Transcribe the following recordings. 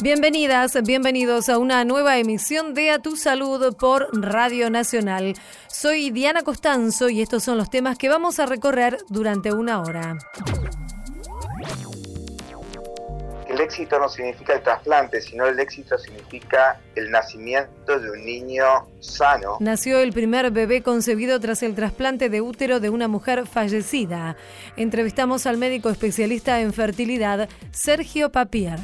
Bienvenidas, bienvenidos a una nueva emisión de A Tu Salud por Radio Nacional. Soy Diana Costanzo y estos son los temas que vamos a recorrer durante una hora. El éxito no significa el trasplante, sino el éxito significa el nacimiento de un niño sano. Nació el primer bebé concebido tras el trasplante de útero de una mujer fallecida. Entrevistamos al médico especialista en fertilidad, Sergio Papier.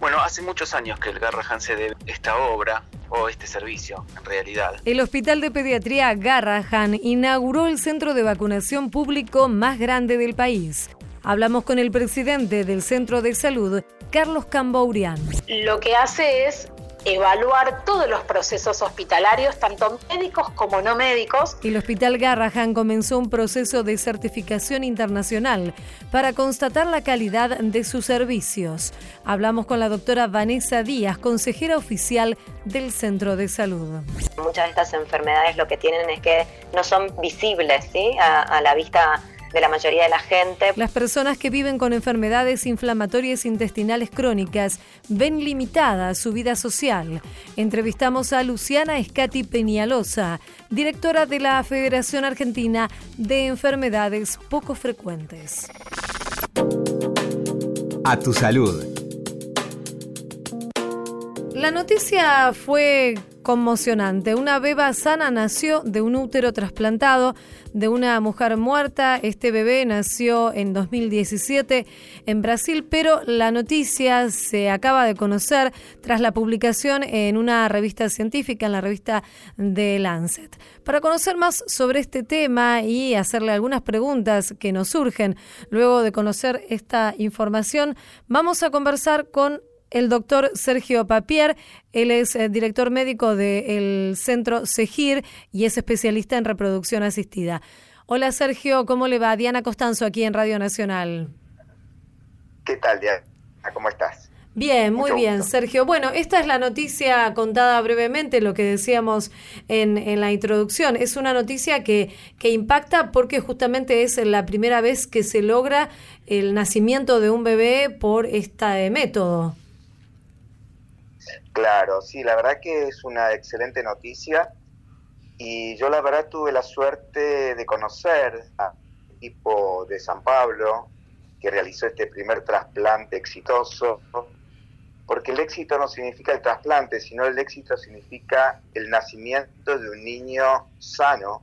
Bueno, hace muchos años que el Garrahan se debe esta obra o este servicio, en realidad. El Hospital de Pediatría Garrahan inauguró el centro de vacunación público más grande del país. Hablamos con el presidente del Centro de Salud, Carlos Cambourian. Lo que hace es evaluar todos los procesos hospitalarios, tanto médicos como no médicos. El Hospital Garrahan comenzó un proceso de certificación internacional para constatar la calidad de sus servicios. Hablamos con la doctora Vanessa Díaz, consejera oficial del Centro de Salud. Muchas de estas enfermedades lo que tienen es que no son visibles ¿sí? a, a la vista de la mayoría de la gente. Las personas que viven con enfermedades inflamatorias intestinales crónicas ven limitada su vida social. Entrevistamos a Luciana Escati Peñalosa, directora de la Federación Argentina de Enfermedades Poco Frecuentes. A tu salud. La noticia fue conmocionante. Una beba sana nació de un útero trasplantado de una mujer muerta. Este bebé nació en 2017 en Brasil, pero la noticia se acaba de conocer tras la publicación en una revista científica, en la revista The Lancet. Para conocer más sobre este tema y hacerle algunas preguntas que nos surgen luego de conocer esta información, vamos a conversar con el doctor Sergio Papier. Él es eh, director médico del centro CEGIR y es especialista en reproducción asistida. Hola Sergio, ¿cómo le va? Diana Costanzo aquí en Radio Nacional. ¿Qué tal, Diana? ¿Cómo estás? Bien, muy bien, Sergio. Bueno, esta es la noticia contada brevemente, lo que decíamos en, en, la introducción. Es una noticia que, que impacta porque justamente es la primera vez que se logra el nacimiento de un bebé por este método. Claro, sí, la verdad que es una excelente noticia y yo la verdad tuve la suerte de conocer al equipo de San Pablo que realizó este primer trasplante exitoso, porque el éxito no significa el trasplante, sino el éxito significa el nacimiento de un niño sano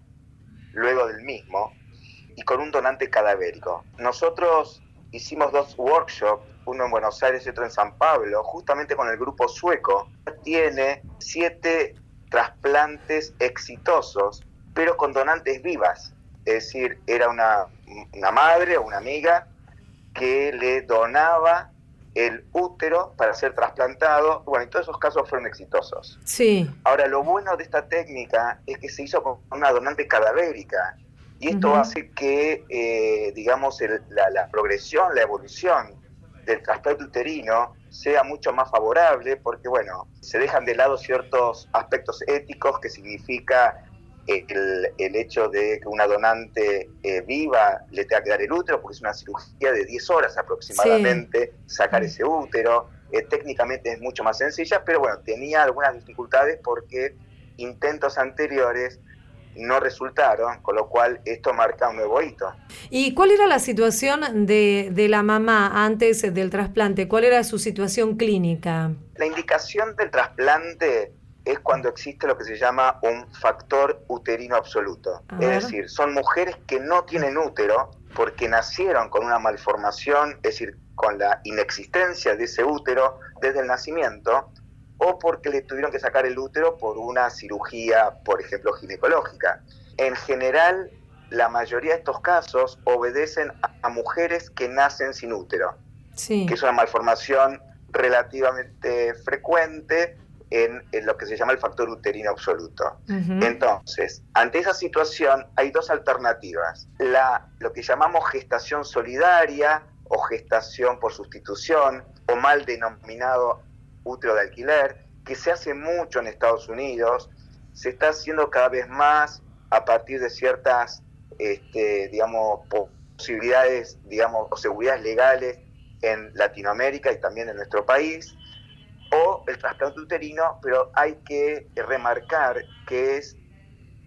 luego del mismo y con un donante cadavérico. Nosotros hicimos dos workshops uno en Buenos Aires y otro en San Pablo, justamente con el grupo sueco, tiene siete trasplantes exitosos, pero con donantes vivas. Es decir, era una, una madre o una amiga que le donaba el útero para ser trasplantado. Bueno, y todos esos casos fueron exitosos. Sí. Ahora, lo bueno de esta técnica es que se hizo con una donante cadavérica. Y esto hace que, eh, digamos, la, la, progresión, la evolución del trasplante uterino sea mucho más favorable porque, bueno, se dejan de lado ciertos aspectos éticos que significa el, el hecho de que una donante eh, viva le tenga que dar el útero, porque es una cirugía de 10 horas aproximadamente, sí. sacar ese útero. Eh, técnicamente es mucho más sencilla, pero bueno, tenía algunas dificultades porque intentos anteriores no resultaron, con lo cual esto marca un nuevo hito. ¿Y cuál era la situación de, de la mamá antes del trasplante? ¿Cuál era su situación clínica? La indicación del trasplante es cuando existe lo que se llama un factor uterino absoluto. Es decir, son mujeres que no tienen útero porque nacieron con una malformación, es decir, con la inexistencia de ese útero desde el nacimiento, o porque le tuvieron que sacar el útero por una cirugía, por ejemplo, ginecológica. En general, la mayoría de estos casos obedecen a mujeres que nacen sin útero, sí. que es una malformación relativamente frecuente en, en, lo que se llama el factor uterino absoluto. Uh -huh. Entonces, ante esa situación hay dos alternativas. La, lo que llamamos gestación solidaria o gestación por sustitución, o mal denominado útero de alquiler, que se hace mucho en Estados Unidos, se está haciendo cada vez más a partir de ciertas, este, digamos, posibilidades, digamos, o seguridades legales en Latinoamérica y también en nuestro país, o el trasplante uterino, pero hay que remarcar que es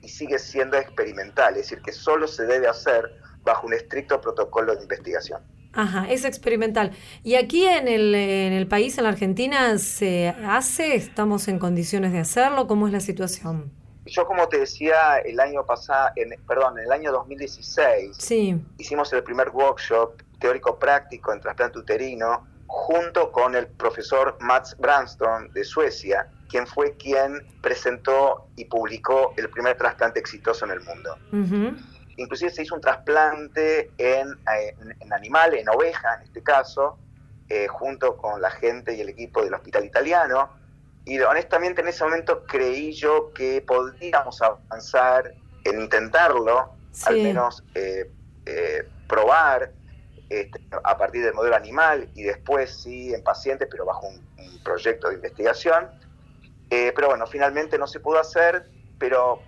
y sigue siendo experimental, es decir, que solo se debe hacer bajo un estricto protocolo de investigación. Ajá, es experimental. ¿Y aquí en el, en el país, en la Argentina, se hace? ¿Estamos en condiciones de hacerlo? ¿Cómo es la situación? Yo, como te decía, el año pasado, en, perdón, en el año 2016, sí. hicimos el primer workshop teórico-práctico en trasplante uterino junto con el profesor Mats Branston de Suecia, quien fue quien presentó y publicó el primer trasplante exitoso en el mundo. Inclusive se hizo un trasplante en, en, animal, en oveja en este caso, eh, junto con la gente y el equipo del hospital italiano. Y honestamente en ese momento creí yo que podíamos avanzar en intentarlo, al menos eh, eh, probar este, a partir del modelo animal y después sí en pacientes, pero bajo un, proyecto de investigación. pero bueno, finalmente no se pudo hacer, pero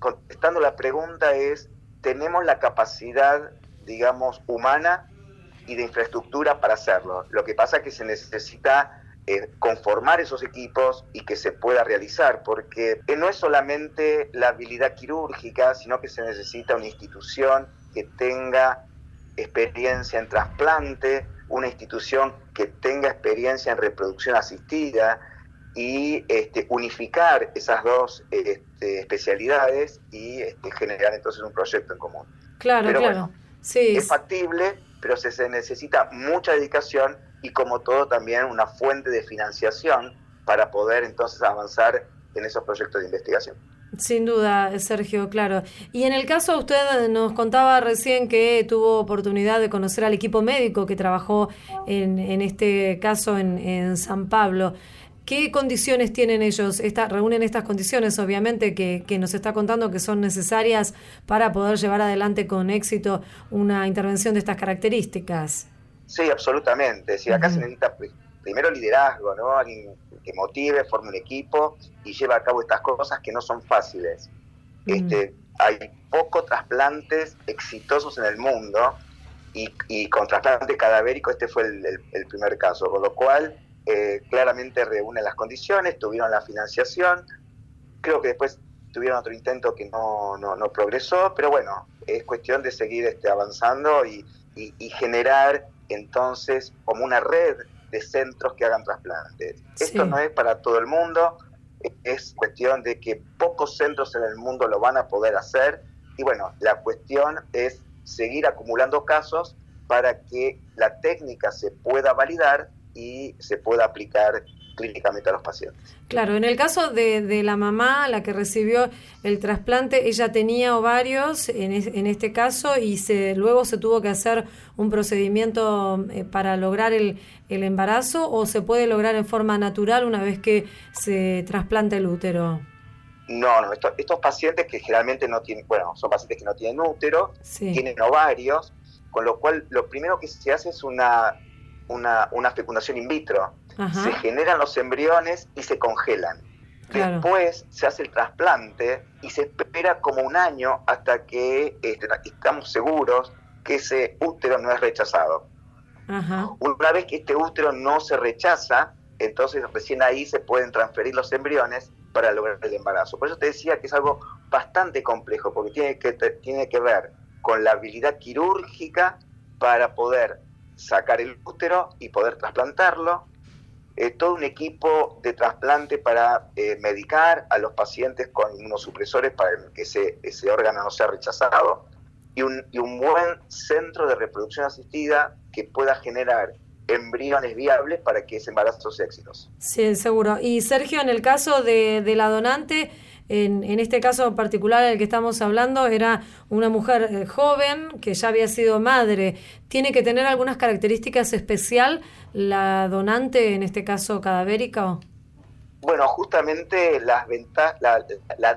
contestando la pregunta es, tenemos la capacidad, digamos, humana y de infraestructura para hacerlo. Lo que pasa es que se necesita eh, conformar esos equipos y que se pueda realizar, porque no es solamente la habilidad quirúrgica, sino que se necesita una institución que tenga experiencia en trasplante, una institución que tenga experiencia en reproducción asistida, y este, unificar esas dos este, especialidades y este, generar entonces un proyecto en común. Claro, claro. sí. Es factible, pero se, se, necesita mucha dedicación y como todo también una fuente de financiación para poder entonces avanzar en esos proyectos de investigación. Sin duda, Sergio, claro. Y en el caso, usted nos contaba recién que tuvo oportunidad de conocer al equipo médico que trabajó en, en este caso en, en San Pablo. ¿Qué condiciones tienen ellos? Esta, reúnen estas condiciones, obviamente, que, nos está contando que son necesarias para poder llevar adelante con éxito una intervención de estas características. Sí, absolutamente. Sí, acá se necesita primero liderazgo, ¿no? Alguien que motive, forme un equipo y lleve a cabo estas cosas que no son fáciles. este, hay pocos trasplantes exitosos en el mundo y, con trasplante cadavérico este fue el primer caso, con lo cual eh, claramente reúnen las condiciones, tuvieron la financiación, creo que después tuvieron otro intento que no, no, progresó, pero bueno, es cuestión de seguir este, avanzando y, generar entonces como una red de centros que hagan trasplantes. Esto no es para todo el mundo, es cuestión de que pocos centros en el mundo lo van a poder hacer. Y bueno, la cuestión es seguir acumulando casos para que la técnica se pueda validar y se pueda aplicar clínicamente a los pacientes. Claro, en el caso de, la mamá, la que recibió el trasplante, ella tenía ovarios en, en este caso y se, luego se tuvo que hacer un procedimiento eh, para lograr el, el, embarazo o se puede lograr en forma natural una vez que se trasplanta el útero. No, no, estos, pacientes que generalmente no tienen, bueno, son pacientes que no tienen útero, tienen ovarios, con lo cual lo primero que se hace es una una, una fecundación in vitro. Se generan los embriones y se congelan. Después se hace el trasplante y se espera como un año hasta que este, estamos seguros que ese útero no es rechazado. Una vez que este útero no se rechaza, entonces recién ahí se pueden transferir los embriones para lograr el embarazo. Por eso te decía que es algo bastante complejo, porque tiene que, tiene que ver con la habilidad quirúrgica para poder sacar el útero y poder trasplantarlo. Eh, todo un equipo de trasplante para eh, medicar a los pacientes con inmunosupresores para que ese, ese órgano no sea rechazado y un, y un buen centro de reproducción asistida que pueda generar embriones viables para que ese embarazo sea exitoso. Sí, seguro. Y Sergio, en el caso de, de la donante, en, este caso particular del que estamos hablando, era una mujer eh, joven que ya había sido madre. ¿Tiene que tener algunas características especial la donante, en este caso cadavérica? Bueno, justamente la,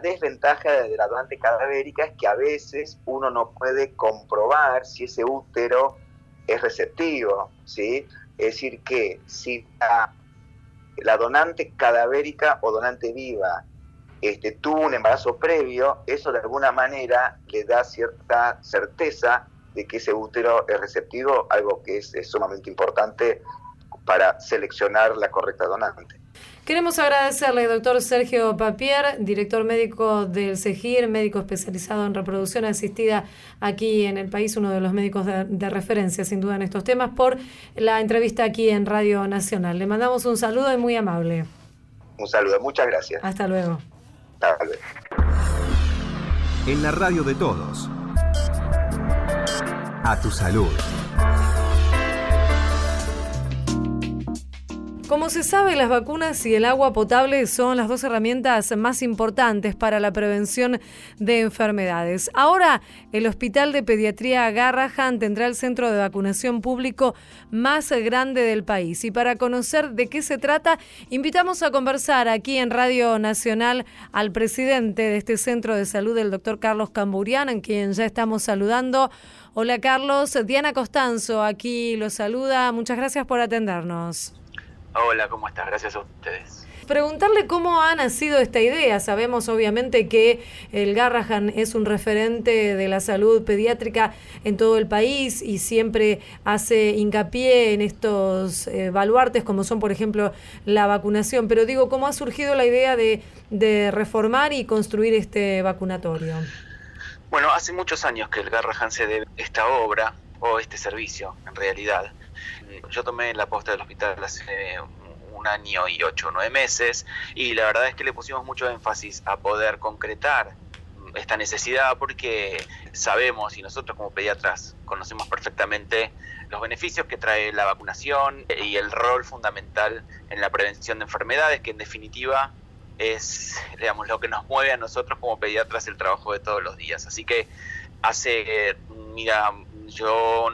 desventaja de la donante cadavérica es que a veces uno no puede comprobar si ese útero es receptivo, ¿sí? Es decir, que si la donante cadavérica o donante viva este, tuvo un embarazo previo, eso de alguna manera le da cierta certeza de que ese útero es receptivo, algo que es, sumamente importante para seleccionar la correcta donante. Queremos agradecerle, doctor Sergio Papier, director médico del CEGIR, médico especializado en reproducción asistida aquí en el país, uno de los médicos de, referencia, sin duda, en estos temas, por la entrevista aquí en Radio Nacional. Le mandamos un saludo y muy amable. Un saludo, muchas gracias. Hasta luego. En la radio de todos. A tu salud. Como se sabe, las vacunas y el agua potable son las dos herramientas más importantes para la prevención de enfermedades. Ahora, el Hospital de Pediatría Garrahan tendrá el centro de vacunación público más grande del país. Y para conocer de qué se trata, invitamos a conversar aquí en Radio Nacional al presidente de este centro de salud, el doctor Carlos Camburian, en quien ya estamos saludando. Hola Carlos, Diana Costanzo aquí lo saluda. Muchas gracias por atendernos. Hola, ¿cómo estás? Gracias a ustedes. Preguntarle cómo ha nacido esta idea. Sabemos obviamente que el Garrahan es un referente de la salud pediátrica en todo el país y siempre hace hincapié en estos eh, baluartes como son por ejemplo la vacunación. Pero digo, ¿cómo ha surgido la idea de, de reformar y construir este vacunatorio? Bueno, hace muchos años que el Garrahan se debe esta obra o este servicio en realidad yo tomé la posta del hospital hace un año y ocho o nueve meses y la verdad es que le pusimos mucho énfasis a poder concretar esta necesidad porque sabemos y nosotros como pediatras conocemos perfectamente los beneficios que trae la vacunación y el rol fundamental en la prevención de enfermedades que en definitiva es digamos lo que nos mueve a nosotros como pediatras el trabajo de todos los días. Así que hace mira yo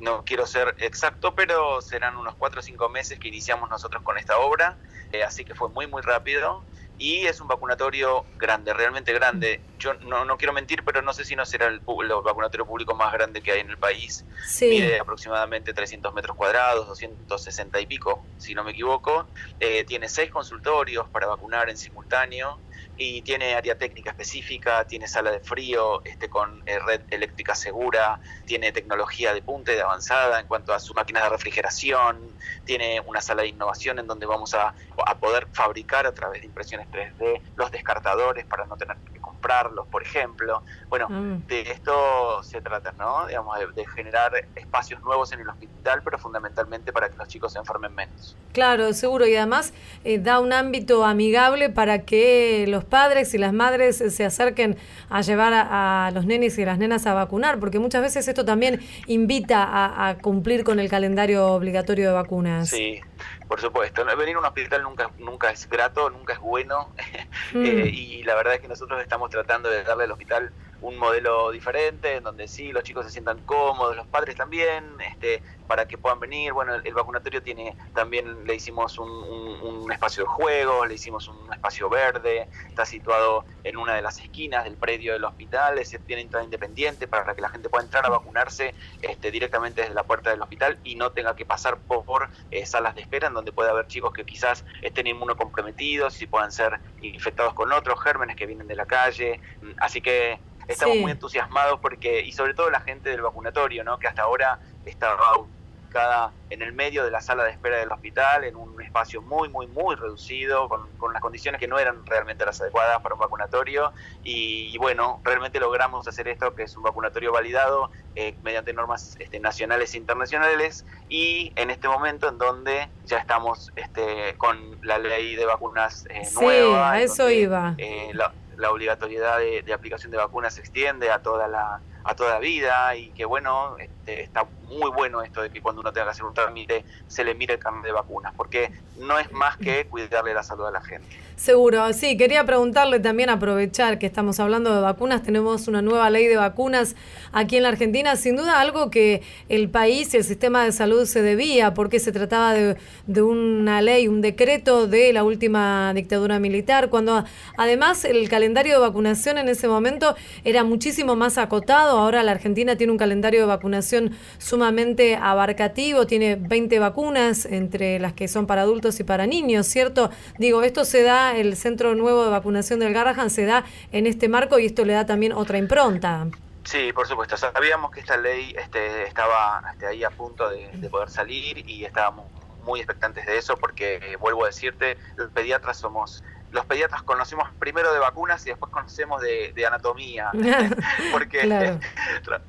no quiero ser exacto, pero serán unos cuatro o cinco meses que iniciamos nosotros con esta obra, eh, así que fue muy, muy rápido. Y es un vacunatorio grande, realmente grande. Yo no, no quiero mentir, pero no sé si no será el, vacunatorio público más grande que hay en el país. Sí. Mide aproximadamente 300 metros cuadrados, 260 y pico, si no me equivoco. Eh, tiene seis consultorios para vacunar en simultáneo y tiene área técnica específica, tiene sala de frío este, con eh, red eléctrica segura, tiene tecnología de punta y de avanzada en cuanto a sus máquinas de refrigeración, tiene una sala de innovación en donde vamos a, a poder fabricar a través de impresiones 3D los descartadores para no tener comprarlos, por ejemplo. Bueno, mm. de esto se trata, ¿no? Digamos, de, generar espacios nuevos en el hospital, pero fundamentalmente para que los chicos se enfermen menos. Claro, seguro, y además eh, da un ámbito amigable para que los padres y las madres se acerquen a llevar a, los nenes y las nenas a vacunar, porque muchas veces esto también invita a, a cumplir con el calendario obligatorio de vacunas. Sí, por supuesto, venir a un hospital nunca, nunca es grato, nunca es bueno mm. eh, y la verdad es que nosotros estamos tratando de darle al hospital un modelo diferente, en donde sí, los chicos se sientan cómodos, los padres también, este, para que puedan venir. Bueno, el, vacunatorio tiene, también le hicimos un, espacio de juego, le hicimos un espacio verde, está situado en una de las esquinas del predio del hospital, es, tiene entrada independiente para que la gente pueda entrar a vacunarse este, directamente desde la puerta del hospital y no tenga que pasar por, eh, salas de espera en donde puede haber chicos que quizás estén inmunocomprometidos y puedan ser infectados con otros gérmenes que vienen de la calle. Así que estamos muy entusiasmados porque, y sobre todo la gente del vacunatorio, ¿no? que hasta ahora estaba ubicada en el medio de la sala de espera del hospital, en un espacio muy, muy, muy reducido, con, con las condiciones que no eran realmente las adecuadas para un vacunatorio. Y, bueno, realmente logramos hacer esto, que es un vacunatorio validado eh, mediante normas este, nacionales e internacionales, y en este momento en donde ya estamos este, con la ley de vacunas eh, sí, a eso iba. Eh, la obligatoriedad de, aplicación de vacunas se extiende a toda la a toda vida y que bueno, este, está muy bueno esto de que cuando uno tenga que hacer un trámite se le mire el carnet de vacunas, porque no es más que cuidarle la salud a la gente. Seguro, sí, quería preguntarle también, aprovechar que estamos hablando de vacunas, tenemos una nueva ley de vacunas aquí en la Argentina, sin duda algo que el país y el sistema de salud se debía, porque se trataba de, de una ley, un decreto de la última dictadura militar, cuando además el calendario de vacunación en ese momento era muchísimo más acotado, ahora la Argentina tiene un calendario de vacunación sumamente abarcativo, tiene 20 vacunas entre las que son para adultos y para niños, ¿cierto? Digo, esto se da el centro nuevo de vacunación del Garrahan se da en este marco y esto le da también otra impronta. Sí, por supuesto. Sabíamos que esta ley este, estaba este, ahí a punto de, poder salir y estábamos muy expectantes de eso porque, eh, vuelvo a decirte, los pediatras somos los pediatras conocemos primero de vacunas y después conocemos de, anatomía, porque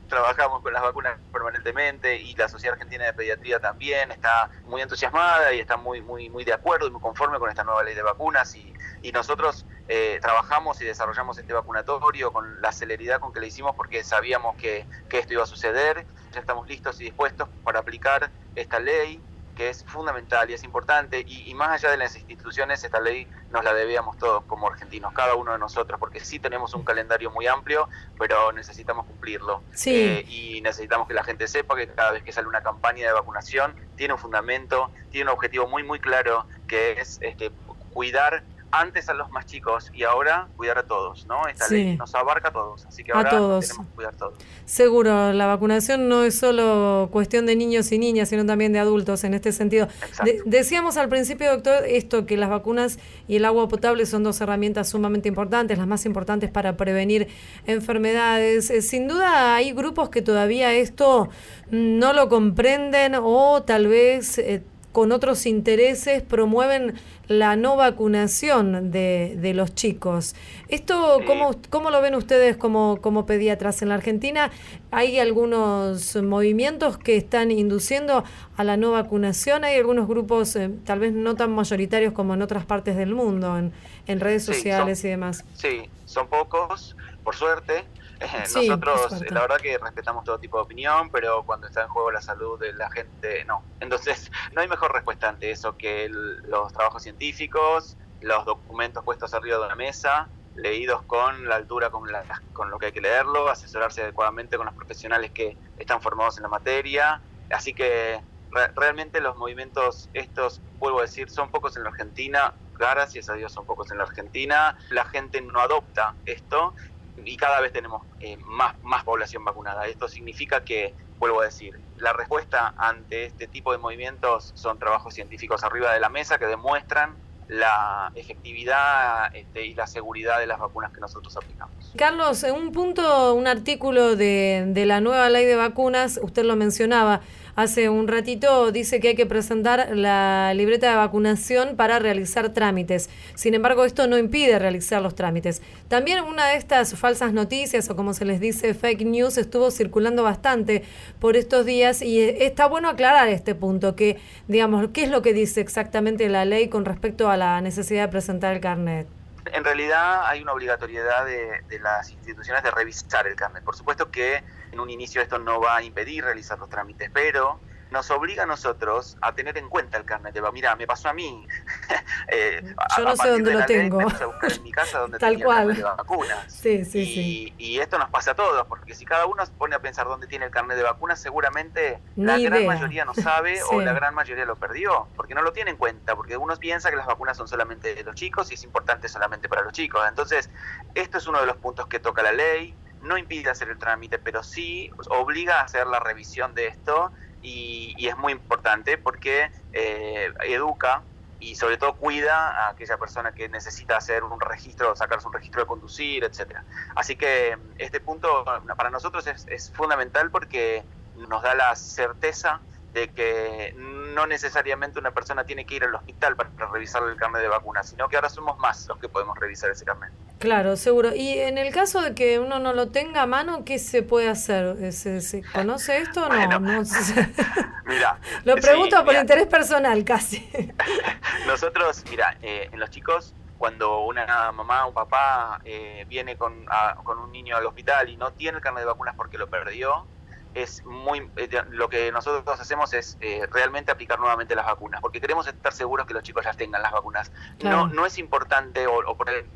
trabajamos con las vacunas permanentemente y la Sociedad Argentina de Pediatría también está muy entusiasmada y está muy, muy, muy de acuerdo y muy conforme con esta nueva ley de vacunas y, y nosotros eh, trabajamos y desarrollamos este vacunatorio con la celeridad con que lo hicimos porque sabíamos que, que esto iba a suceder, ya estamos listos y dispuestos para aplicar esta ley que es fundamental y es importante, y, más allá de las instituciones, esta ley nos la debíamos todos como argentinos, cada uno de nosotros, porque sí tenemos un calendario muy amplio, pero necesitamos cumplirlo. Eh, y necesitamos que la gente sepa que cada vez que sale una campaña de vacunación, tiene un fundamento, tiene un objetivo muy, muy claro, que es este, cuidar antes a los más chicos y ahora cuidar a todos, ¿no? Esta ley nos abarca a todos, así que ahora tenemos que cuidar a todos. Seguro, la vacunación no es solo cuestión de niños y niñas, sino también de adultos en este sentido. decíamos al principio, doctor, esto que las vacunas y el agua potable son dos herramientas sumamente importantes, las más importantes para prevenir enfermedades. Eh, sin duda hay grupos que todavía esto no lo comprenden o tal vez... Eh, con otros intereses promueven la no vacunación de, de los chicos. ¿Esto cómo, cómo, lo ven ustedes como, como pediatras? En la Argentina hay algunos movimientos que están induciendo a la no vacunación. Hay algunos grupos, eh, tal vez no tan mayoritarios como en otras partes del mundo, en, en redes sociales y demás. Sí, son pocos, por suerte. Nosotros, la verdad que respetamos todo tipo de opinión, pero cuando está en juego la salud de la gente, no. Entonces, no hay mejor respuesta ante eso que los trabajos científicos, los documentos puestos arriba de una mesa, leídos con la altura con, con lo que hay que leerlo, asesorarse adecuadamente con los profesionales que están formados en la materia. Así que realmente los movimientos estos, vuelvo a decir, son pocos en la Argentina, gracias a Dios son pocos en la Argentina, la gente no adopta esto y cada vez tenemos eh, más, más población vacunada. Esto significa que, vuelvo a decir, la respuesta ante este tipo de movimientos son trabajos científicos arriba de la mesa que demuestran la efectividad este, y la seguridad de las vacunas que nosotros aplicamos. Carlos, en un punto, un artículo de, de la nueva ley de vacunas, usted lo mencionaba, hace un ratito dice que hay que presentar la libreta de vacunación para realizar trámites. Sin embargo, esto no impide realizar los trámites. También una de estas falsas noticias, o como se les dice, fake news, estuvo circulando bastante por estos días y está bueno aclarar este punto, que, digamos, ¿qué es lo que dice exactamente la ley con respecto a la necesidad de presentar el carnet? En realidad hay una obligatoriedad de, de, las instituciones de revisar el carnet. Por supuesto que en un inicio esto no va a impedir realizar los trámites, pero nos obliga a nosotros a tener en cuenta el carnet de Mira, me pasó a mí. eh, Yo no sé dónde lo tengo. a buscar en mi casa donde Tal cual. el carnet de vacunas. Sí, sí, y, sí. y esto nos pasa a todos, porque si cada uno se pone a pensar dónde tiene el carnet de vacunas, seguramente la gran mayoría no sabe o la gran mayoría lo perdió, porque no lo tiene en cuenta, porque uno piensa que las vacunas son solamente de los chicos y es importante solamente para los chicos. Entonces, esto es uno de los puntos que toca la ley. No impide hacer el trámite, pero sí obliga a hacer la revisión de esto y, es muy importante porque eh, educa y sobre todo cuida a aquella persona que necesita hacer un registro, sacarse un registro de conducir, etcétera. Así que este punto para nosotros es, es fundamental porque nos da la certeza de que no necesariamente una persona tiene que ir al hospital para, revisar el carnet de vacuna, sino que ahora somos más los que podemos revisar ese carnet. Claro, seguro. Y en el caso de que uno no lo tenga a mano, ¿qué se puede hacer? ¿Se, conoce esto o no? no mira, lo pregunto por interés personal casi. Nosotros, mira, eh, en los chicos cuando una mamá o un papá eh, viene con, con un niño al hospital y no tiene el carnet de vacunas porque lo perdió, es muy eh, lo que nosotros hacemos es eh, realmente aplicar nuevamente las vacunas porque queremos estar seguros que los chicos ya tengan las vacunas. No no es importante o,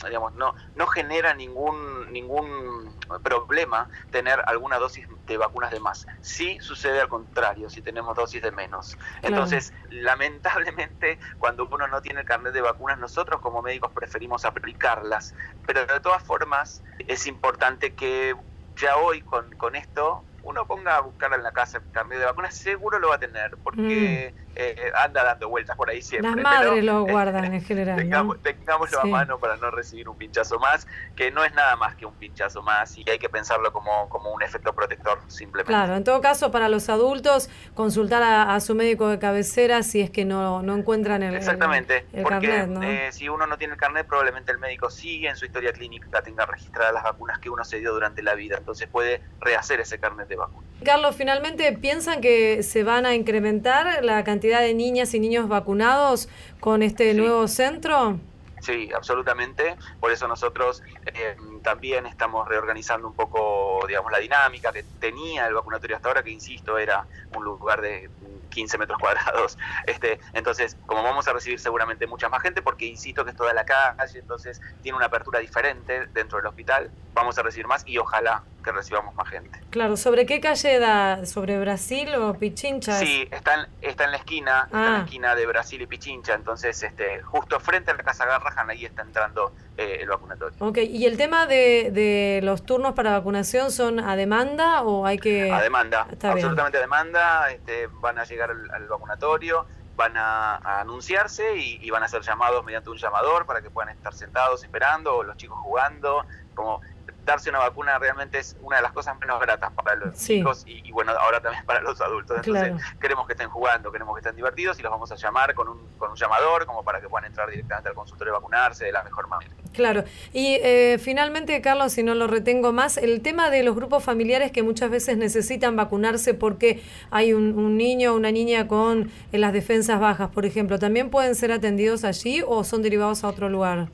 digamos no no genera ningún ningún problema tener alguna dosis de vacunas de más. Sí sucede al contrario si tenemos dosis de menos. Entonces lamentablemente cuando uno no tiene el carnet de vacunas nosotros como médicos preferimos aplicarlas. Pero de todas formas es importante que ya hoy con, con esto uno ponga a buscar en la casa el carnet de vacunas, seguro lo va a tener, porque mm. Eh, anda dando vueltas por ahí siempre. Las madres lo guardan en general. Tengámoslo a mano para no recibir un pinchazo más, que no es nada más que un pinchazo más y hay que pensarlo como, como un efecto protector simplemente. Claro, en todo caso, para los adultos, consultar a, su médico de cabecera si es que no, no encuentran el, Exactamente, porque eh, si uno no tiene el carnet, probablemente el médico sigue en su historia clínica, tenga registradas las vacunas que uno se dio durante la vida, entonces puede rehacer ese carnet de vacuna. Carlos, finalmente, ¿piensan que se van a incrementar la cantidad de niñas y niños vacunados con este nuevo centro? Sí, absolutamente. Por eso nosotros eh, también estamos reorganizando un poco, digamos, la dinámica que tenía el vacunatorio hasta ahora, que insisto, era un lugar de 15 metros cuadrados. Este, entonces, como vamos a recibir seguramente mucha más gente, porque insisto que es toda la calle, entonces tiene una apertura diferente dentro del hospital, vamos a recibir más y ojalá que recibamos más gente. Claro, ¿sobre qué calle da? ¿Sobre Brasil o Pichincha? Sí, está en, está en la esquina, está en la ah. esquina de Brasil y Pichincha, entonces este, justo frente a la Casa Garrahan, ahí está entrando eh, el vacunatorio. Ok, ¿y el tema de, de, los turnos para vacunación son a demanda o hay que...? A demanda, absolutamente a demanda, este, van a llegar al, vacunatorio, van a, anunciarse y, van a ser llamados mediante un llamador para que puedan estar sentados esperando o los chicos jugando, como darse una vacuna realmente es una de las cosas menos gratas para los chicos y, bueno, ahora también para los adultos. Entonces queremos que estén jugando, queremos que estén divertidos y los vamos a llamar con un, con un llamador como para que puedan entrar directamente al consultorio y vacunarse de la mejor manera. Claro. Y eh, finalmente, Carlos, si no lo retengo más, el tema de los grupos familiares que muchas veces necesitan vacunarse porque hay un, un niño o una niña con eh, las defensas bajas, por ejemplo, ¿también pueden ser atendidos allí o son derivados a otro lugar?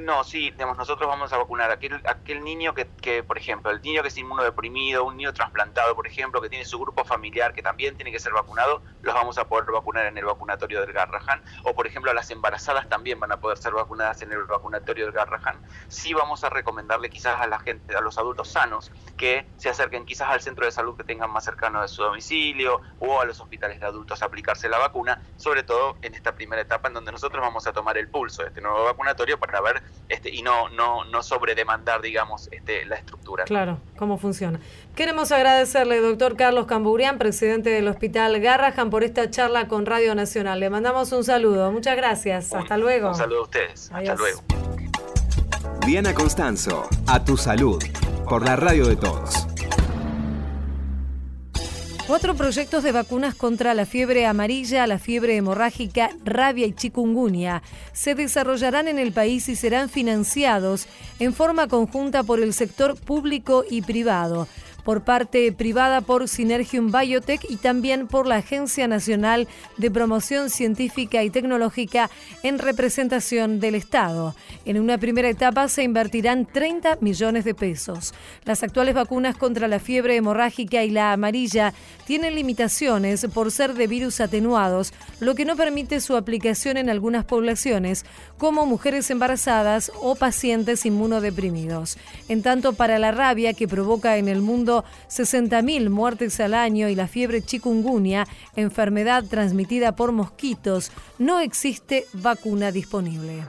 No, sí, digamos, nosotros vamos a vacunar a aquel, aquel niño que, que, por ejemplo, el niño que es inmunodeprimido, un niño trasplantado, por ejemplo, que tiene su grupo familiar que también tiene que ser vacunado, los vamos a poder vacunar en el vacunatorio del Garrahan. O, por ejemplo, las embarazadas también van a poder ser vacunadas en el vacunatorio del Garrahan. Sí vamos a recomendarle quizás a la gente, a los adultos sanos, que se acerquen quizás al centro de salud que tengan más cercano de su domicilio o a los hospitales de adultos a aplicarse la vacuna, sobre todo en esta primera etapa en donde nosotros vamos a tomar el pulso de este nuevo vacunatorio para ver este, y no, no, no sobredemandar, digamos, este, la estructura. Claro, cómo funciona. Queremos agradecerle, doctor Carlos Camburian, presidente del Hospital Garrahan, por esta charla con Radio Nacional. Le mandamos un saludo. Muchas gracias. Hasta luego. Un saludo a ustedes. Hasta luego. Diana Constanzo, a tu salud, por la radio de todos. Cuatro proyectos de vacunas contra la fiebre amarilla, la fiebre hemorrágica, rabia y chikungunya. Se desarrollarán en el país y serán financiados en forma conjunta por el sector público y privado por parte privada por Synergium Biotech y también por la Agencia Nacional de Promoción Científica y Tecnológica en representación del Estado. En una primera etapa se invertirán 30 millones de pesos. Las actuales vacunas contra la fiebre hemorrágica y la amarilla tienen limitaciones por ser de virus atenuados, lo que no permite su aplicación en algunas poblaciones, como mujeres embarazadas o pacientes inmunodeprimidos. En tanto, para la rabia que provoca en el mundo 60.000 muertes al año y la fiebre chikungunya, enfermedad transmitida por mosquitos, no existe vacuna disponible.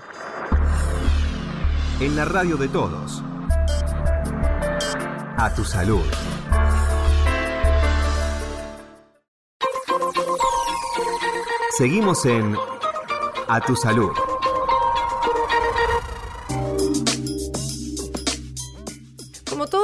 En la radio de todos. A tu salud. Seguimos en A tu salud.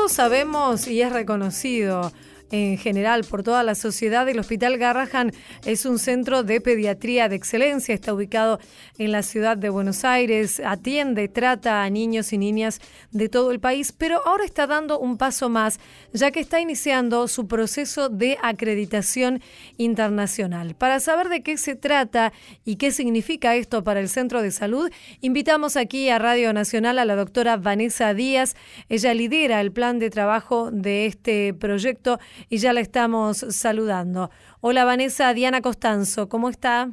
Sabemos y es reconocido, en general por toda la sociedad. El Hospital Garrahan es un centro de pediatría de excelencia, está ubicado en la ciudad de Buenos Aires, atiende, trata a niños y niñas de todo el país, pero ahora está dando un paso más, ya que está iniciando su proceso de acreditación internacional. Para saber de qué se trata y qué significa esto para el centro de salud, invitamos aquí a Radio Nacional a la doctora Vanessa Díaz. Ella lidera el plan de trabajo de este proyecto y ya la estamos saludando. Hola Vanessa, Diana Costanzo, ¿cómo está?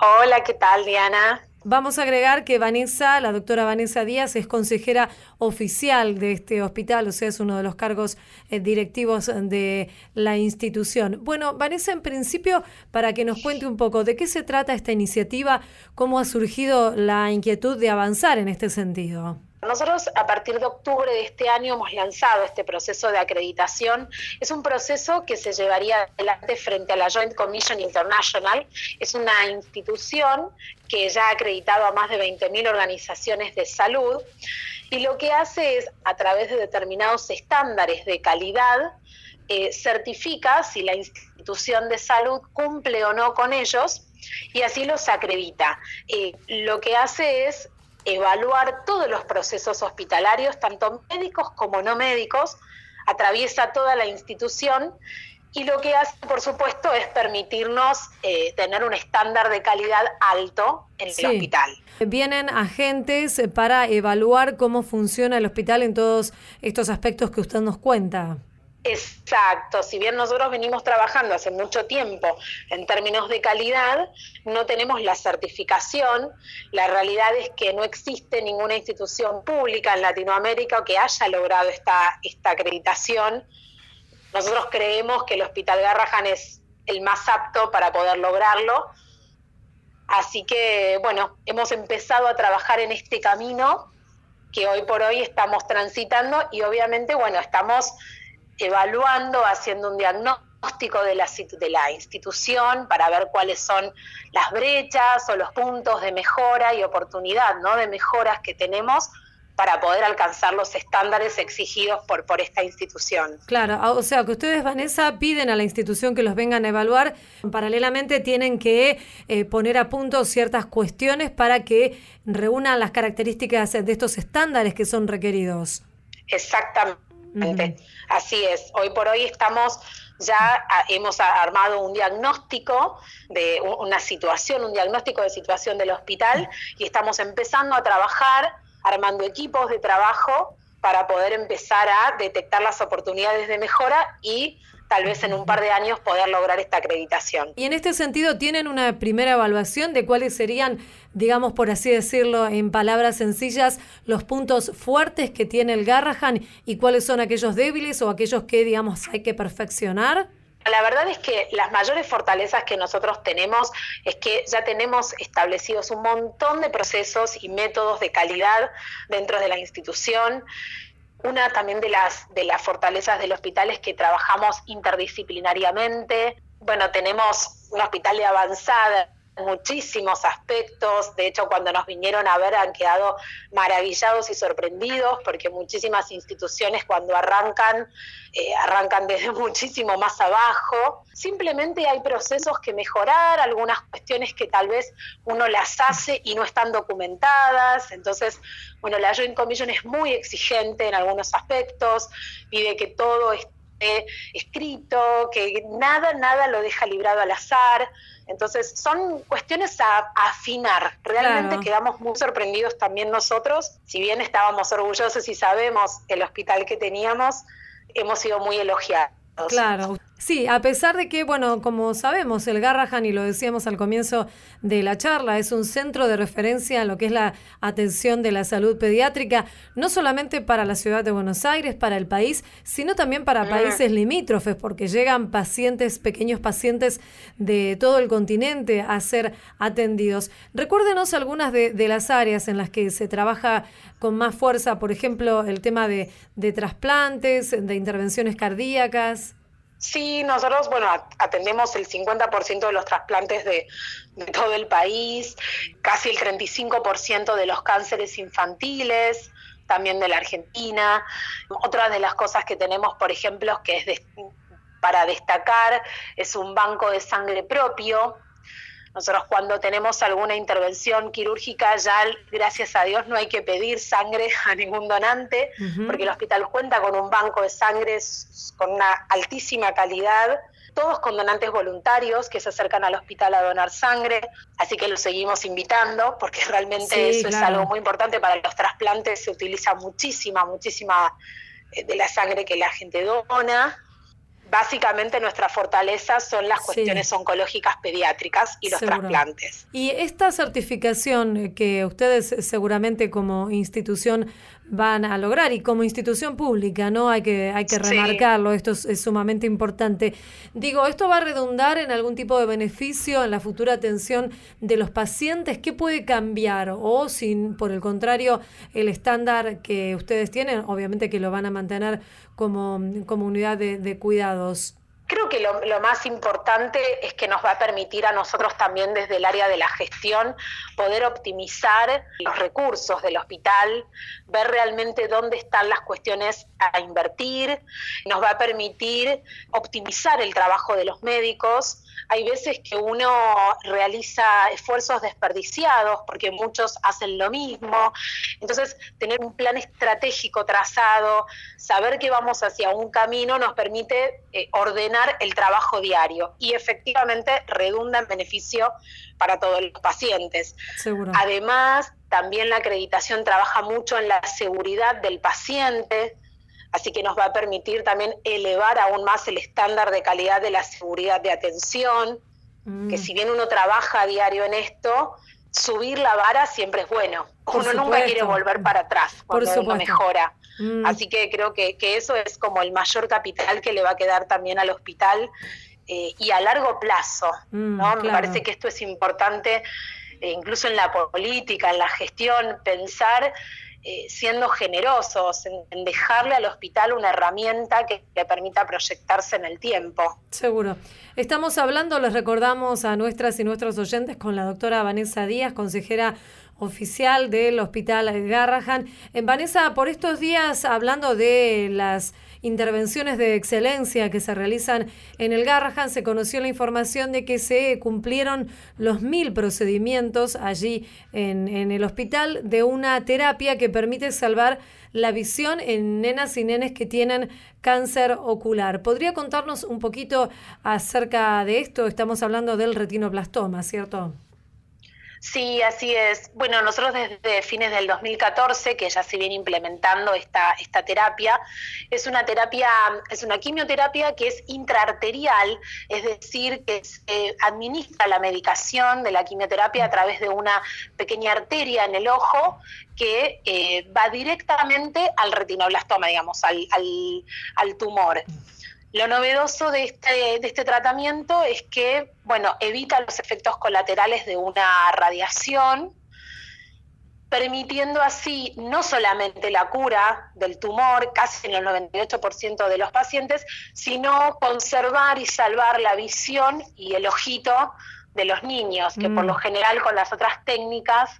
Hola, ¿qué tal Diana? Vamos a agregar que Vanessa, la doctora Vanessa Díaz, es consejera oficial de este hospital, o sea, es uno de los cargos eh, directivos de la institución. Bueno, Vanessa, en principio, para que nos cuente un poco de qué se trata esta iniciativa, cómo ha surgido la inquietud de avanzar en este sentido. Nosotros a partir de octubre de este año hemos lanzado este proceso de acreditación. Es un proceso que se llevaría adelante frente a la Joint Commission International. Es una institución que ya ha acreditado a más de 20.000 organizaciones de salud y lo que hace es, a través de determinados estándares de calidad, eh, certifica si la institución de salud cumple o no con ellos y así los acredita. Eh, lo que hace es evaluar todos los procesos hospitalarios, tanto médicos como no médicos, atraviesa toda la institución y lo que hace, por supuesto, es permitirnos eh, tener un estándar de calidad alto en el hospital. Vienen agentes para evaluar cómo funciona el hospital en todos estos aspectos que usted nos cuenta. Exacto, si bien nosotros venimos trabajando hace mucho tiempo en términos de calidad, no tenemos la certificación, la realidad es que no existe ninguna institución pública en Latinoamérica que haya logrado esta, esta acreditación. Nosotros creemos que el Hospital Garrahan es el más apto para poder lograrlo. Así que, bueno, hemos empezado a trabajar en este camino que hoy por hoy estamos transitando y obviamente, bueno, estamos evaluando, haciendo un diagnóstico de la, de la institución para ver cuáles son las brechas o los puntos de mejora y oportunidad ¿no? de mejoras que tenemos para poder alcanzar los estándares exigidos por, por esta institución. Claro, ah, o sea que ustedes, Vanessa, piden a la institución que los vengan a evaluar, paralelamente tienen que eh, poner a punto ciertas cuestiones para que reúnan las características de estos estándares que son requeridos. Exactamente. Así es, hoy por hoy estamos ya ah, hemos armado un diagnóstico de una situación, un diagnóstico de situación del hospital y estamos empezando a trabajar, armando equipos de trabajo para poder empezar a detectar las oportunidades de mejora y tal vez en un par de años poder lograr esta acreditación. Y en este sentido, ¿tienen una primera evaluación de cuáles serían, digamos por así decirlo, en palabras sencillas, los puntos fuertes que tiene el Garrahan y cuáles son aquellos débiles o aquellos que, digamos, hay que perfeccionar? La verdad es que las mayores fortalezas que nosotros tenemos es que ya tenemos establecidos un montón de procesos y métodos de calidad dentro de la institución. Una también de las, de las fortalezas del hospital es que trabajamos interdisciplinariamente. Bueno, tenemos un hospital de avanzada muchísimos aspectos. De hecho, cuando nos vinieron a ver han quedado maravillados y sorprendidos porque muchísimas instituciones cuando arrancan, eh, arrancan desde muchísimo más abajo. Simplemente hay procesos que mejorar, algunas cuestiones que tal vez uno las hace y no están documentadas. Entonces, bueno, la Joint Commission es muy exigente en algunos aspectos, pide que todo esté escrito, que nada, nada lo deja librado al azar. Entonces, son cuestiones a, afinar. Realmente quedamos muy sorprendidos también nosotros, si bien estábamos orgullosos y sabemos el hospital que teníamos, hemos sido muy elogiados. Claro. Sí, a pesar de que, bueno, como sabemos, el Garrahan, y lo decíamos al comienzo de la charla, es un centro de referencia en lo que es la atención de la salud pediátrica, no solamente para la ciudad de Buenos Aires, para el país, sino también para mm. países limítrofes, porque llegan pacientes, pequeños pacientes de todo el continente a ser atendidos. Recuérdenos algunas de, de las áreas en las que se trabaja con más fuerza, por ejemplo, el tema de, de trasplantes, de intervenciones cardíacas. Sí, nosotros, bueno, atendemos el 50% de los trasplantes de, todo el país, casi el 35% de los cánceres infantiles, también de la Argentina. Otra de las cosas que tenemos, por ejemplo, que es para destacar, es un banco de sangre propio, nosotros cuando tenemos alguna intervención quirúrgica ya, gracias a Dios, no hay que pedir sangre a ningún donante, porque el hospital cuenta con un banco de sangre con una altísima calidad, todos con donantes voluntarios que se acercan al hospital a donar sangre, así que los seguimos invitando, porque realmente eso es algo muy importante para los trasplantes, se utiliza muchísima, muchísima eh, de la sangre que la gente dona básicamente nuestra fortaleza son las cuestiones oncológicas pediátricas y los trasplantes. Y esta certificación que ustedes seguramente como institución van a lograr y como institución pública, ¿no? Hay que, hay que remarcarlo, esto es, sumamente importante. Digo, ¿esto va a redundar en algún tipo de beneficio en la futura atención de los pacientes? ¿Qué puede cambiar? O sin, por el contrario, el estándar que ustedes tienen, obviamente que lo van a mantener como, como unidad de, de cuidados. Creo que lo, más importante es que nos va a permitir a nosotros también desde el área de la gestión poder optimizar los recursos del hospital, ver realmente dónde están las cuestiones a invertir, nos va a permitir optimizar el trabajo de los médicos. Hay veces que uno realiza esfuerzos desperdiciados porque muchos hacen lo mismo. Entonces, tener un plan estratégico trazado, saber que vamos hacia un camino nos permite eh, ordenar el trabajo diario y efectivamente redunda en beneficio para todos los pacientes. Además, también la acreditación trabaja mucho en la seguridad del paciente, así que nos va a permitir también elevar aún más el estándar de calidad de la seguridad de atención, mm. que si bien uno trabaja a diario en esto, subir la vara siempre es bueno. uno nunca quiere volver para atrás cuando uno mejora. Mm. Así que creo que, eso es como el mayor capital que le va a quedar también al hospital eh, y a largo plazo. Mm, ¿no? Me parece que esto es importante, eh, incluso en la política, en la gestión, pensar eh, siendo generosos, en, dejarle al hospital una herramienta que le permita proyectarse en el tiempo. Seguro. Estamos hablando, les recordamos a nuestras y nuestros oyentes, con la doctora Vanessa Díaz, consejera oficial del Hospital Garrahan. Vanessa, por estos días, hablando de las intervenciones de excelencia que se realizan en el Garrahan, se conoció la información de que se cumplieron los mil procedimientos allí en, en el hospital de una terapia que permite salvar la visión en nenas y nenes que tienen cáncer ocular. ¿Podría contarnos un poquito acerca de esto? Estamos hablando del retinoblastoma, ¿cierto? Sí, así es. Bueno, nosotros desde fines del 2014, que ya se viene implementando esta, esta terapia, es una terapia, es una quimioterapia que es intraarterial, es decir, que se administra la medicación de la quimioterapia a través de una pequeña arteria en el ojo que eh, va directamente al retinoblastoma, digamos, al, al, al tumor. Lo novedoso de este, de este tratamiento es que, bueno, evita los efectos colaterales de una radiación, permitiendo así no solamente la cura del tumor, casi en el 98% de los pacientes, sino conservar y salvar la visión y el ojito de los niños, que por lo mm. general con las otras técnicas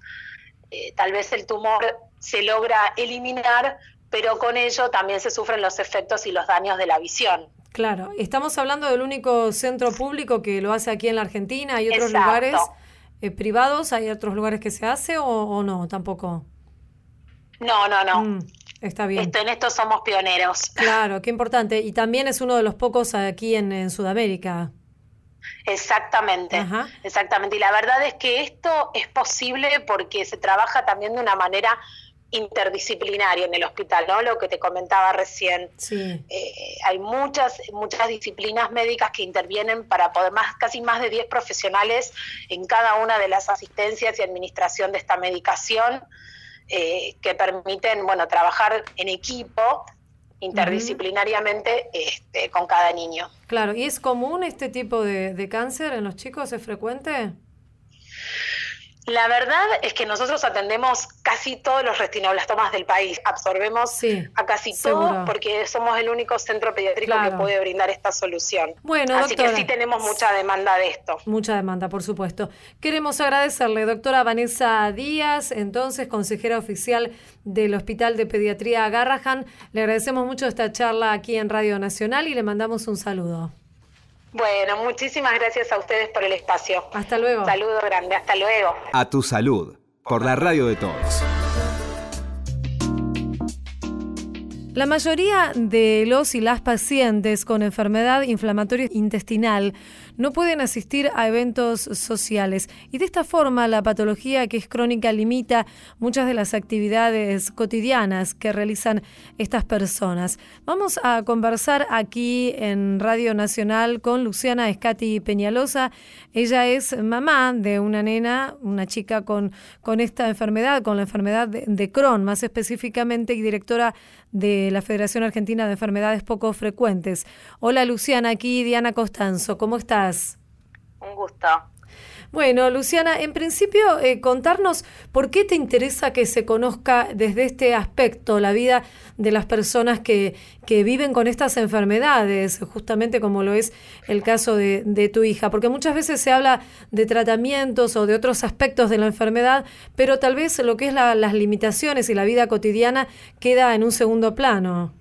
eh, tal vez el tumor se logra eliminar, pero con ello también se sufren los efectos y los daños de la visión. Claro, estamos hablando del único centro público que lo hace aquí en la Argentina. ¿Hay otros lugares eh, privados? ¿Hay otros lugares que se hace o, no? Tampoco. No, no, no. Mm, está bien. en esto somos pioneros. Claro, qué importante. Y también es uno de los pocos aquí en, Sudamérica. Exactamente, exactamente. Y la verdad es que esto es posible porque se trabaja también de una manera interdisciplinario en el hospital, ¿no? Lo que te comentaba recién. Eh, hay muchas, muchas disciplinas médicas que intervienen para poder más, casi más de 10 profesionales en cada una de las asistencias y administración de esta medicación, eh, que permiten, bueno, trabajar en equipo interdisciplinariamente este, con cada niño. Claro, ¿y es común este tipo de, de cáncer en los chicos? ¿Es frecuente? La verdad es que nosotros atendemos casi todos los retinoblastomas del país, absorbemos a casi todos porque somos el único centro pediátrico que puede brindar esta solución. Bueno, Así que sí tenemos mucha demanda de esto. Mucha demanda, por supuesto. Queremos agradecerle, doctora Vanessa Díaz, entonces consejera oficial del Hospital de Pediatría Garrahan. Le agradecemos mucho esta charla aquí en Radio Nacional y le mandamos un saludo. Bueno, muchísimas gracias a ustedes por el espacio. Hasta luego. saludo grande, hasta luego. A tu salud, por la radio de todos. La mayoría de los y las pacientes con enfermedad inflamatoria intestinal no pueden asistir a eventos sociales. Y de esta forma, la patología que es crónica limita muchas de las actividades cotidianas que realizan estas personas. Vamos a conversar aquí en Radio Nacional con Luciana Escati Peñalosa. Ella es mamá de una nena, una chica con, con esta enfermedad, con la enfermedad de, de Crohn, más específicamente, y directora de la Federación Argentina de Enfermedades Poco Frecuentes. Hola Luciana, aquí Diana Costanzo, ¿cómo estás? Un gusto. Bueno, Luciana, en principio eh, contarnos por qué te interesa que se conozca desde este aspecto la vida de las personas que, que viven con estas enfermedades, justamente como lo es el caso de, de, tu hija, porque muchas veces se habla de tratamientos o de otros aspectos de la enfermedad, pero tal vez lo que es la, las limitaciones y la vida cotidiana queda en un segundo plano.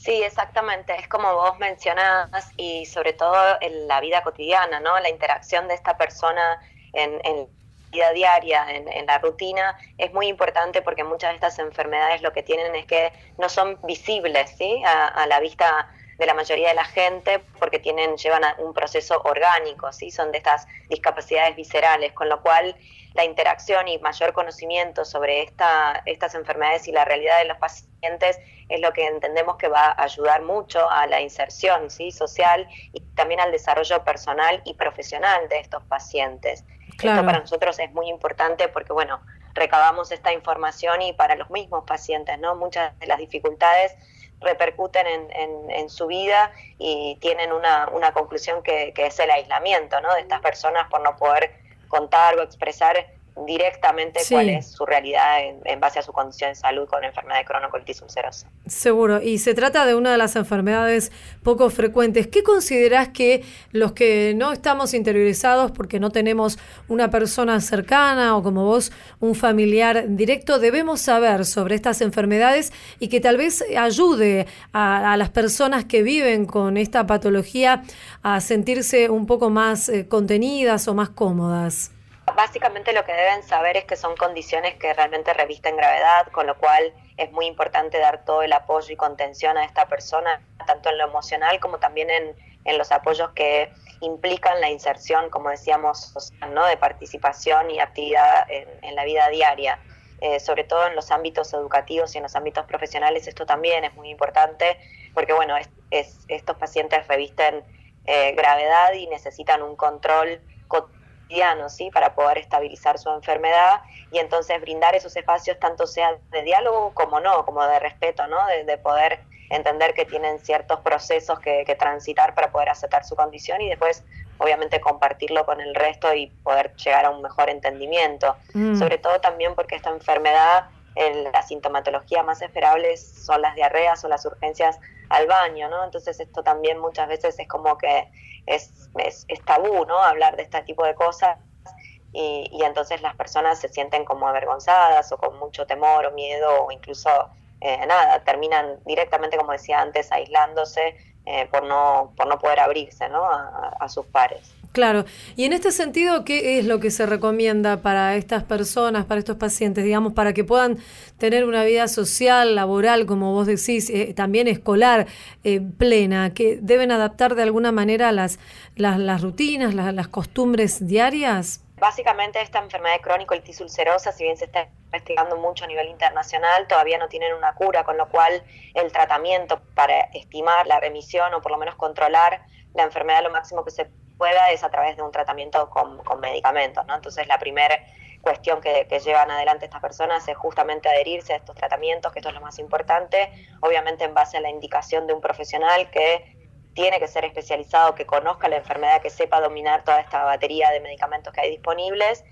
Sí, exactamente, es como vos mencionás y sobre todo en la vida cotidiana, ¿no? La interacción de esta persona en, en vida diaria, en, la rutina, es muy importante porque muchas de estas enfermedades lo que tienen es que no son visibles, ¿sí? A la vista de la mayoría de la gente porque tienen llevan un proceso orgánico, ¿sí? Son de estas discapacidades viscerales, con lo cual la interacción y mayor conocimiento sobre esta, estas enfermedades y la realidad de los pacientes es lo que entendemos que va a ayudar mucho a la inserción ¿sí? social y también al desarrollo personal y profesional de estos pacientes. Claro. Esto para nosotros es muy importante porque, bueno, recabamos esta información y para los mismos pacientes, ¿no? Muchas de las dificultades repercuten en, en, en su vida y tienen una, una conclusión que, que, es el aislamiento, ¿no? De estas personas por no poder contar o expresar directamente sí. cuál es su realidad en, en, base a su condición de salud con enfermedad de cronocolitis ulcerosa. Seguro, y se trata de una de las enfermedades poco frecuentes. ¿Qué considerás que los que no estamos interiorizados porque no tenemos una persona cercana o como vos un familiar directo debemos saber sobre estas enfermedades y que tal vez ayude a, a las personas que viven con esta patología a sentirse un poco más eh, contenidas o más cómodas? Básicamente lo que deben saber es que son condiciones que realmente revisten gravedad, con lo cual es muy importante dar todo el apoyo y contención a esta persona, tanto en lo emocional como también en, en los apoyos que implican la inserción, como decíamos, ¿no? de participación y actividad en, en la vida diaria. Eh, sobre todo en los ámbitos educativos y en los ámbitos profesionales, esto también es muy importante, porque bueno, es, es, estos pacientes revisten eh, gravedad y necesitan un control cotidiano, ¿sí? Para poder estabilizar su enfermedad y entonces brindar esos espacios tanto sea de diálogo como no, como de respeto, ¿no? De, de poder entender que tienen ciertos procesos que, que, transitar para poder aceptar su condición y después obviamente compartirlo con el resto y poder llegar a un mejor entendimiento. Mm. Sobre todo también porque esta enfermedad, el, la sintomatología más esperable son las diarreas o las urgencias al baño, ¿no? Entonces esto también muchas veces es como que es, es, tabú, ¿no? Hablar de este tipo de cosas y, y, entonces las personas se sienten como avergonzadas o con mucho temor o miedo o incluso eh, nada, terminan directamente, como decía antes, aislándose eh, por, no, por no poder abrirse ¿no? A, a, sus pares. Claro, y en este sentido, ¿qué es lo que se recomienda para estas personas, para estos pacientes, digamos, para que puedan tener una vida social, laboral, como vos decís, eh, también escolar, eh, plena, que deben adaptar de alguna manera las, las, las rutinas, las, costumbres diarias? Básicamente esta enfermedad crónico-litis ulcerosa, si bien se está investigando mucho a nivel internacional, todavía no tienen una cura, con lo cual el tratamiento para estimar la remisión o por lo menos controlar la enfermedad lo máximo que se pueda es a través de un tratamiento con, con medicamentos, ¿no? Entonces la primera cuestión que, que, llevan adelante estas personas es justamente adherirse a estos tratamientos, que esto es lo más importante, obviamente en base a la indicación de un profesional que tiene que ser especializado, que conozca la enfermedad, que sepa dominar toda esta batería de medicamentos que hay disponibles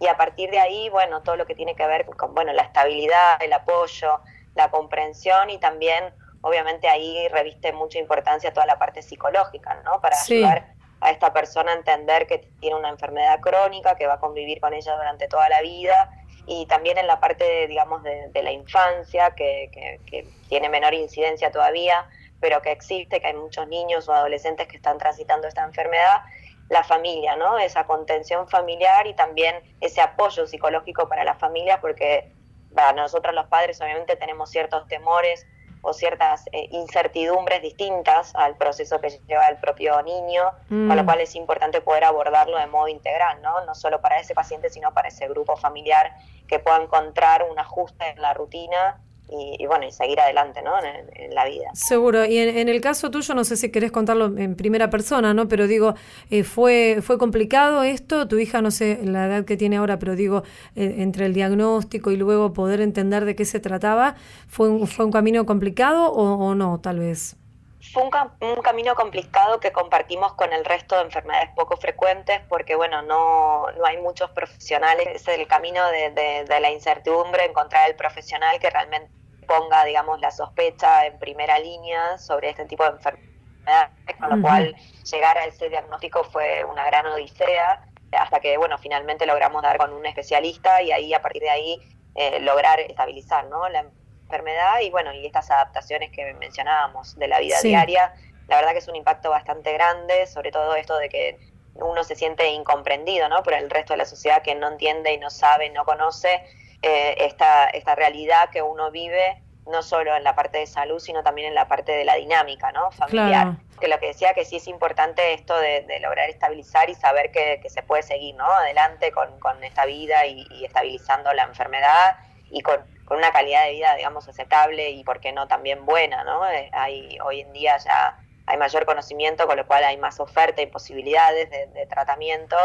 y a partir de ahí, bueno, todo lo que tiene que ver con, bueno, la estabilidad, el apoyo, la comprensión y también, obviamente ahí reviste mucha importancia toda la parte psicológica, ¿no? Para sí. ayudar a esta persona entender que tiene una enfermedad crónica, que va a convivir con ella durante toda la vida y también en la parte, digamos, de, de la infancia, que, que, que tiene menor incidencia todavía, pero que existe, que hay muchos niños o adolescentes que están transitando esta enfermedad, la familia, ¿no? Esa contención familiar y también ese apoyo psicológico para la familia, porque para nosotros los padres obviamente tenemos ciertos temores o ciertas eh, incertidumbres distintas al proceso que lleva el propio niño, con lo mm. cual es importante poder abordarlo de modo integral, ¿no? No solo para ese paciente, sino para ese grupo familiar que pueda encontrar un ajuste en la rutina y, bueno, y seguir adelante, ¿no? En, la vida. Seguro. Y en, el caso tuyo, no sé si querés contarlo en primera persona, ¿no? Pero digo, eh, ¿fue, ¿fue complicado esto? Tu hija, no sé la edad que tiene ahora, pero digo, eh, entre el diagnóstico y luego poder entender de qué se trataba, ¿fue un, fue un camino complicado o, no, tal vez? Fue un, un, camino complicado que compartimos con el resto de enfermedades poco frecuentes porque, bueno, no, no hay muchos profesionales. Es el camino de, de, de la incertidumbre, encontrar el profesional que realmente ponga, digamos, la sospecha en primera línea sobre este tipo de enfermedades, con lo cual llegar a ese diagnóstico fue una gran odisea, hasta que, bueno, finalmente logramos dar con un especialista y ahí, a partir de ahí, eh, lograr estabilizar, ¿no? La enfermedad y, bueno, y estas adaptaciones que mencionábamos de la vida diaria, la verdad que es un impacto bastante grande, sobre todo esto de que uno se siente incomprendido, ¿no? Por el resto de la sociedad que no entiende y no sabe, no conoce eh, esta, esta realidad que uno vive, no solo en la parte de salud, sino también en la parte de la dinámica ¿no? familiar. Que lo que decía que sí es importante esto de, lograr estabilizar y saber que, se puede seguir ¿no? adelante con, esta vida y, estabilizando la enfermedad y con, una calidad de vida, digamos, aceptable y, por qué no, también buena. ¿no? Eh, hay, hoy en día ya hay mayor conocimiento, con lo cual hay más oferta y posibilidades de, de tratamiento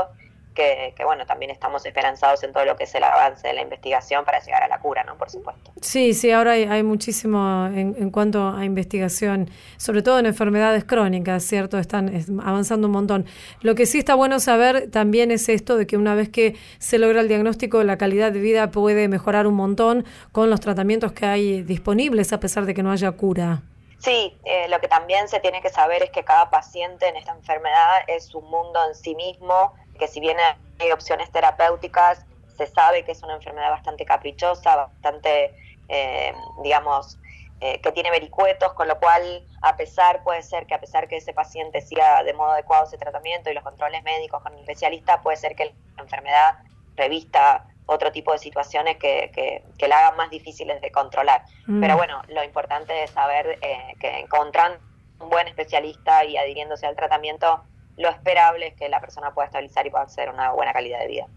que, bueno, también estamos esperanzados en todo lo que es el avance de la investigación para llegar a la cura, ¿no? Por supuesto. Sí, sí, ahora hay, muchísimo en, cuanto a investigación, sobre todo en enfermedades crónicas, ¿cierto? Están avanzando un montón. Lo que sí está bueno saber también es esto de que una vez que se logra el diagnóstico, la calidad de vida puede mejorar un montón con los tratamientos que hay disponibles a pesar de que no haya cura. Sí, eh, lo que también se tiene que saber es que cada paciente en esta enfermedad es un mundo en sí mismo que si bien hay opciones terapéuticas, se sabe que es una enfermedad bastante caprichosa, bastante, eh, digamos, eh, que tiene vericuetos, con lo cual, a pesar, puede ser que a pesar que ese paciente siga de modo adecuado ese tratamiento y los controles médicos con el especialista, puede ser que la enfermedad revista otro tipo de situaciones que, que, la hagan más difíciles de controlar. Mm. Pero bueno, lo importante es saber eh, que encontrando un buen especialista y adhiriéndose al tratamiento, lo esperable es que la persona pueda estabilizar y pueda hacer una buena calidad de vida.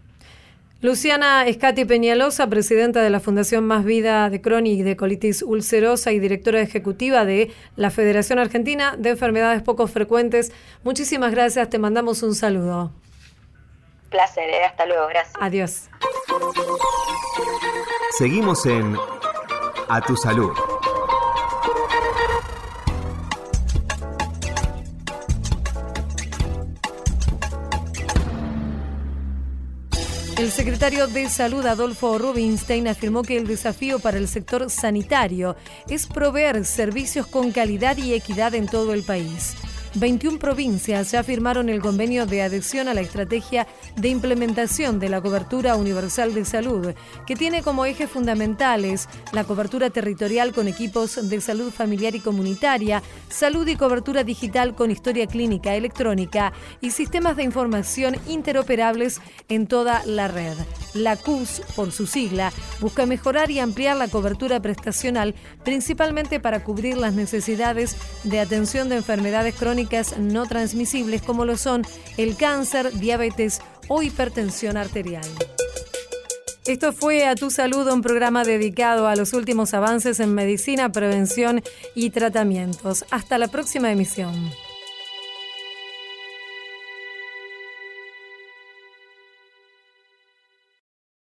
Luciana Escati Peñalosa, presidenta de la Fundación Más Vida de Crohn y de colitis ulcerosa y directora ejecutiva de la Federación Argentina de Enfermedades Poco Frecuentes. Muchísimas gracias, te mandamos un saludo. Placer, ¿eh? hasta luego, gracias. Adiós. Seguimos en A Tu Salud. El secretario de Salud, Adolfo Rubinstein, afirmó que el desafío para el sector sanitario es proveer servicios con calidad y equidad en todo el país. 21 provincias ya firmaron el convenio de adhesión a la estrategia de implementación de la cobertura universal de salud, que tiene como ejes fundamentales la cobertura territorial con equipos de salud familiar y comunitaria, salud y cobertura digital con historia clínica electrónica y sistemas de información interoperables en toda la red. La CUS, por su sigla, busca mejorar y ampliar la cobertura prestacional, principalmente para cubrir las necesidades de atención de enfermedades no transmisibles como lo son el cáncer, diabetes o hipertensión arterial. Esto fue A Tu Salud, un programa dedicado a los últimos avances en medicina, prevención y tratamientos. Hasta la próxima emisión.